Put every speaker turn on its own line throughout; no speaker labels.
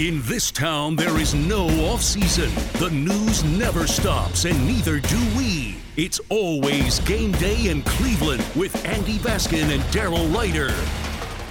In this town, there is no off season. The news never stops, and neither do we. It's always game day in Cleveland with Andy Baskin and Daryl Ruiter.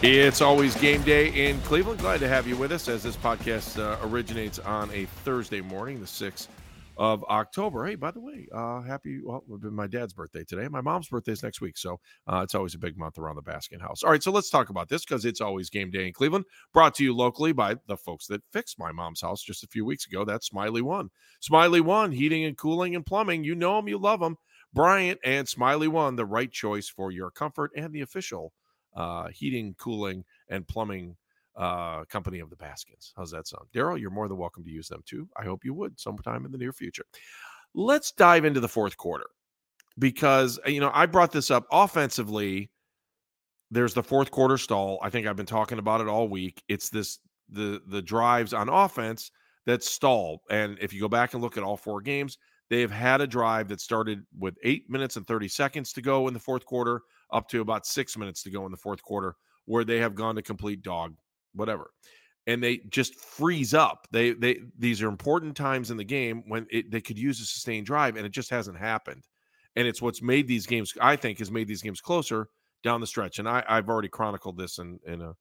It's always game day in Cleveland. Glad to have you with us as this podcast uh, originates on a Thursday morning, the 6th of October. Hey, by the way, uh, happy, well, it been my dad's birthday today. My mom's birthday is next week. So uh, it's always a big month around the Baskin house. All right, so let's talk about this because it's always game day in Cleveland. Brought to you locally by the folks that fixed my mom's house just a few weeks ago. That's Smylie One. Smylie One, heating and cooling and plumbing. You know them, you love them. Bryant and Smylie One, the right choice for your comfort and the official uh, heating, cooling, and plumbing uh, company of the Baskins. How's that sound? Daryl, you're more than welcome to use them too. I hope you would sometime in the near future. Let's dive into the fourth quarter because, uh, you know, I brought this up offensively. There's the fourth quarter stall. I think I've been talking about it all week. It's this the the drives on offense that stall. And if you go back and look at all four games, they've had a drive that started with eight minutes and 30 seconds to go in the fourth quarter, up to about six minutes to go in the fourth quarter, where they have gone to complete dog whatever and they just freeze up. They they these are important times in the game when it, they could use a sustained drive and it just hasn't happened and it's what's made these games i think has made these games closer down the stretch and I, i've already chronicled this in in a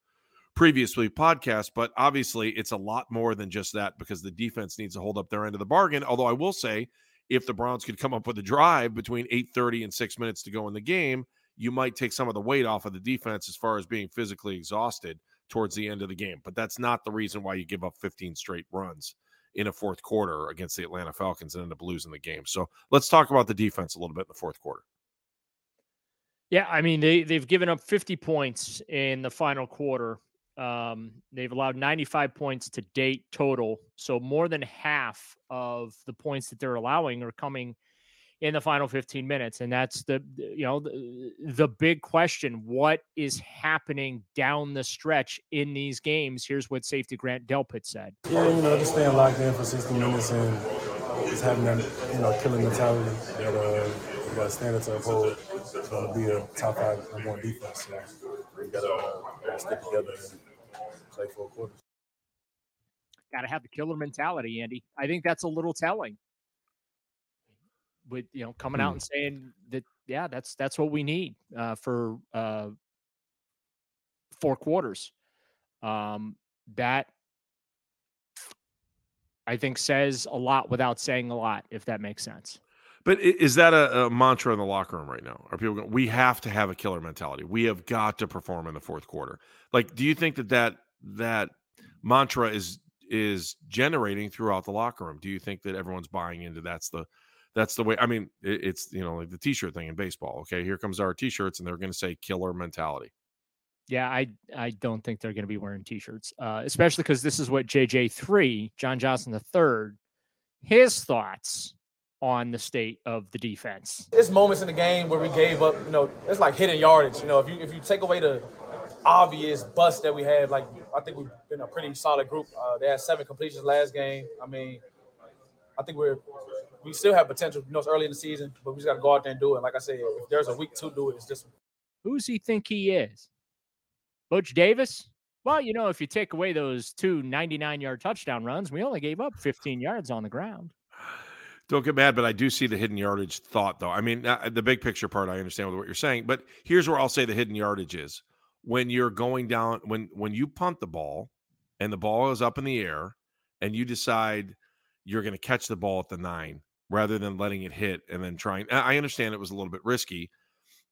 previously podcast but obviously it's a lot more than just that because the defense needs to hold up their end of the bargain although i will say if the browns could come up with a drive between 8.30 and 6 minutes to go in the game you might take some of the weight off of the defense as far as being physically exhausted towards the end of the game. But that's not the reason why you give up 15 straight runs in a fourth quarter against the Atlanta Falcons and end up losing the game. So let's talk about the defense a little bit in the fourth quarter.
Yeah, I mean they they've given up 50 points in the final quarter. Um, they've allowed 95 points to date total, so more than half of the points that they're allowing are coming in the final 15 minutes and that's the you know the, the big question what is happening down the stretch in these games? Here's what safety grant delpit said.
Yeah you know just staying locked in for 60 minutes and just having that you know killing mentality that uh got standard to uphold it's going to be a top five number one defense. So we got to uh, stick together and play four quarters.
Got to have the killer mentality andy. I think that's a little telling with you know coming out hmm. and saying that yeah that's that's what we need uh, for uh, four quarters. Um, that i think says a lot without saying a lot if that makes sense.
But is that a, a mantra in the locker room right now? Are people going we have to have a killer mentality. We have got to perform in the fourth quarter. Like do you think that that that mantra is is generating throughout the locker room? Do you think that everyone's buying into that's the that's the way i mean it, it's you know like the t-shirt thing in baseball okay here comes our t-shirts and they're going to say killer mentality.
Yeah i i don't think they're going to be wearing t-shirts uh, especially because this is what jj3 john johnson the third his thoughts on the state of the defense.
There's moments in the game where we gave up you know it's like hitting yardage you know if you if you take away the obvious bust that we had like i think we've been a pretty solid group uh, they had seven completions last game i mean i think we're we still have potential. You know, it's early in the season, but we just got to go out there and do it. Like I said, if there's a week to do it, it's this one.
Who's he think he is? Butch Davis? Well, you know, if you take away those two 99 yard touchdown runs, we only gave up 15 yards on the ground.
Don't get mad, but I do see the hidden yardage thought, though. I mean, uh, the big picture part, I understand what you're saying, but here's where I'll say the hidden yardage is when you're going down, when when you punt the ball and the ball is up in the air, and you decide you're going to catch the ball at the nine rather than letting it hit and then trying. I understand it was a little bit risky,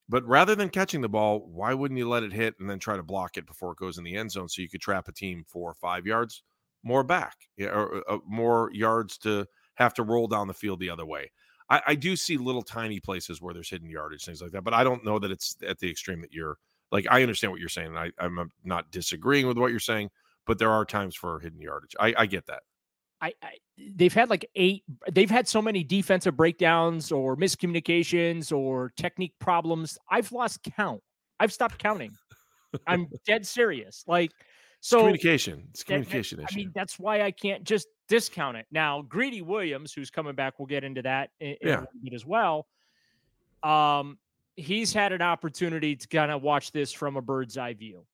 but rather than catching the ball, why wouldn't you let it hit and then try to block it before it goes in the end zone so you could trap a team four or five yards more back, or, uh, more yards to have to roll down the field the other way? I, I do see little tiny places where there's hidden yardage, things like that, but I don't know that it's at the extreme that you're like. I understand what you're saying, and I, I'm not disagreeing with what you're saying, but there are times for hidden yardage. I, I get that.
I, I, they've had like eight they've had so many defensive breakdowns or miscommunications or technique problems i've lost count. I've stopped counting. I'm dead serious. Like so
it's communication. It's communication
that,
issue.
i mean that's why i can't just discount it. Now greedy williams who's coming back we'll get into that in, yeah. in as well um he's had an opportunity to kind of watch this from a bird's eye view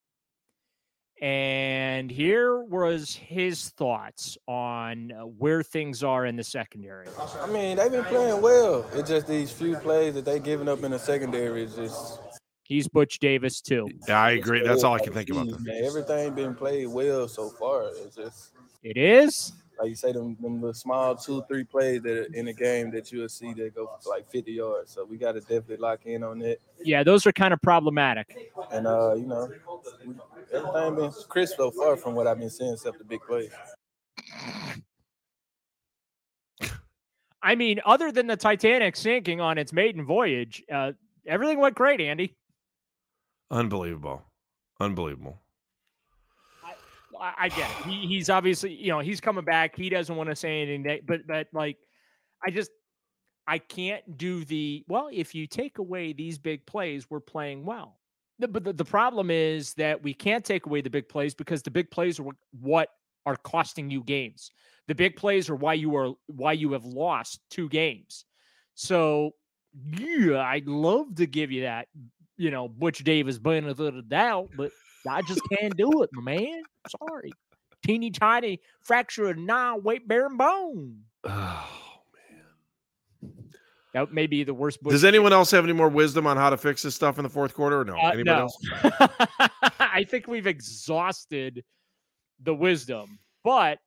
And here was his thoughts on uh, where things are in the secondary.
I mean, they've been playing well. It's just these few plays that they giving up in the secondary is just.
He's Butch Davis too.
Yeah, I agree. That's all I can think about.
Man, everything been played well so far. It's just.
It is.
Like you say, them, them little small two, three plays that are in a game that you'll see that go for like 50 yards. So we got to definitely lock in on that.
Yeah, those are kind of problematic.
And, uh, you know, we, everything been crisp so far from what I've been seeing, except the big plays.
I mean, other than the Titanic sinking on its maiden voyage, uh, everything went great, Andy.
Unbelievable. Unbelievable.
I, I get it. He, he's obviously, you know, he's coming back. He doesn't want to say anything, that, but but like, I just I can't do the well. If you take away these big plays, we're playing well. The, but the, the problem is that we can't take away the big plays because the big plays are what are costing you games. The big plays are why you are why you have lost two games. So yeah, I'd love to give you that, you know, Butch Davis benefit of the doubt, but I just can't do it, my man. Sorry. Teeny tiny fracture of nine weight bearing bone.
Oh,
Man. That may be the worst.
Does anyone else have any more wisdom on how to fix this stuff in the fourth quarter or no?
Uh,
Anybody
no.
else?
I think we've exhausted the wisdom, but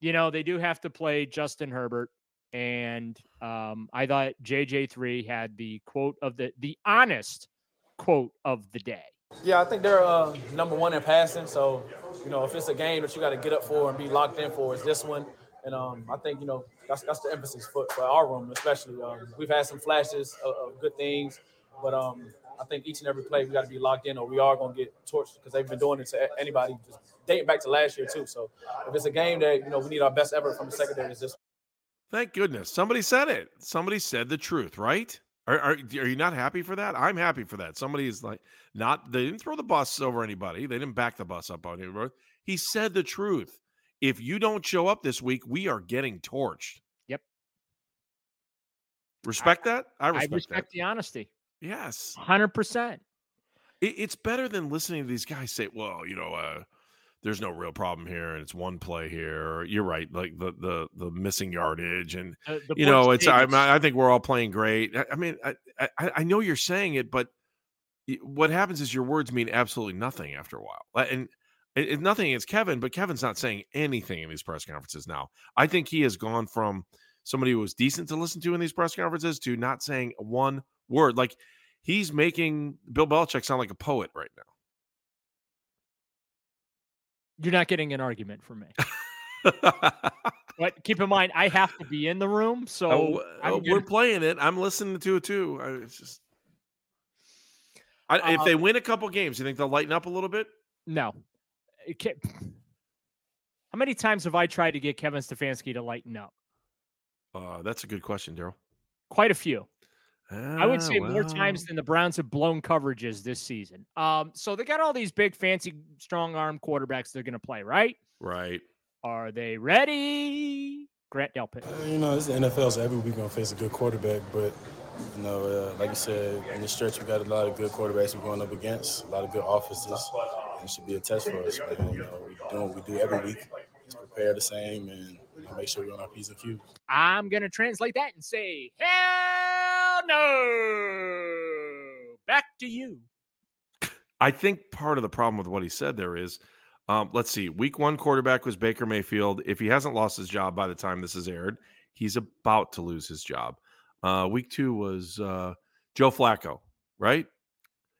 you know, they do have to play Justin Herbert. And um, I thought JJ3 had the quote of the the honest quote of the day.
Yeah, I think they're uh, number one in passing. So, you know, if it's a game that you got to get up for and be locked in for, it's this one. And um, I think you know that's that's the emphasis for, for our room, especially. Um, we've had some flashes of, of good things, but um, I think each and every play we got to be locked in, or we are going to get torched because they've been doing it to anybody, just dating back to last year too. So, if it's a game that you know we need our best effort from the secondary, is.
Thank goodness somebody said it. Somebody said the truth, right? Are, are, are you not happy for that? I'm happy for that. Somebody is like not they didn't throw the bus over anybody. They didn't back the bus up on anybody. He said the truth. If you don't show up this week, we are getting torched. Respect
I,
that? I respect,
I respect
that.
the honesty.
Yes.
100%.
It, it's better than listening to these guys say, well, you know, uh, there's no real problem here and it's one play here you're right like the the the missing yardage and uh, you know it's I, I think we're all playing great i, I mean I, I, I know you're saying it but what happens is your words mean absolutely nothing after a while and it, nothing against kevin but kevin's not saying anything in these press conferences now i think he has gone from somebody who was decent to listen to in these press conferences to not saying one word like he's making bill belichick sound like a poet right now
you're not getting an argument from me. but keep in mind, I have to be in the room, so
oh, oh, we're playing it. I'm listening to it too. I, it's just, I, if uh, they win a couple games, you think they'll lighten up a little bit?
No. How many times have I tried to get Kevin Stefanski to lighten up?
Uh, that's a good question, Daryl.
Quite a few. I would say well. more times than the Browns have blown coverages this season. Um, so they got all these big, fancy, strong arm quarterbacks they're going to play, right?
Right.
Are they ready? Grant Delpit.
Uh, you know, it's the NFL, so every week going to face a good quarterback. But, you know, uh, like you said, in the stretch, we got a lot of good quarterbacks we're going up against, a lot of good offenses. It should be a test for us. But, you know, we're doing what we do every week. Just prepare the same and make sure we're on our P's and Q's.
I'm going to translate that and say, hell no. Back to you.
I think part of the problem with what he said there is, um, let's see, week one quarterback was Baker Mayfield. If he hasn't lost his job by the time this is aired, he's about to lose his job. Uh, week two was uh, Joe Flacco, right?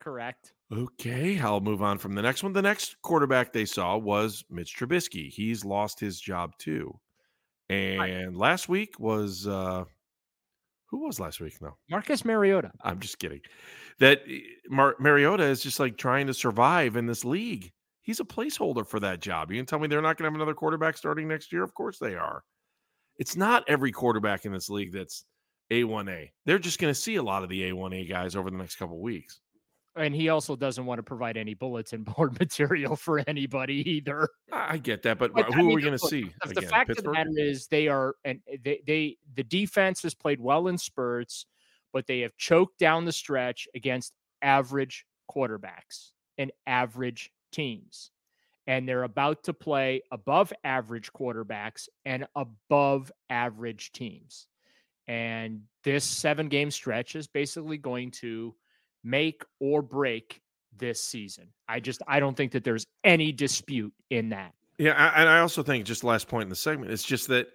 Correct.
Okay, I'll move on from the next one. The next quarterback they saw was Mitch Trubisky. He's lost his job too. And right. last week was uh who was last week? No,
Marcus Mariota.
I'm just kidding. That eh, Mar- Mariota is just like trying to survive in this league. He's a placeholder for that job. You can tell me they're not going to have another quarterback starting next year? Of course they are. It's not every quarterback in this league that's A1A. They're just going to see a lot of the A1A guys over the next couple weeks
and he also doesn't want to provide any bulletin board material for anybody either.
I get that, but, but who I mean, are we going to see?
The,
again?
fact
Pittsburgh?
of the matter is, they are and eh, they, they the defense has played well in spurts, but they have choked down the stretch against average quarterbacks and average teams. and they're about to play above average quarterbacks and above average teams. And this seven game stretch is basically going to make or break this season. I just I don't think that there's any dispute in that.
Yeah, and I also think just last point in the segment, it's just that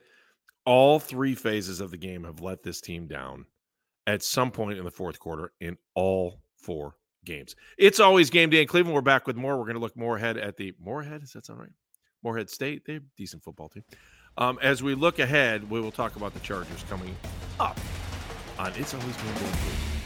all three phases of the game have let this team down at some point in the fourth quarter in all four games. It's always game day in Cleveland. We're back with more. We're going to look more ahead at the Morehead. Does that sound right? Morehead State. They're a decent football team. Um, as we look ahead, we will talk about the Chargers coming up on It's Always Game Day.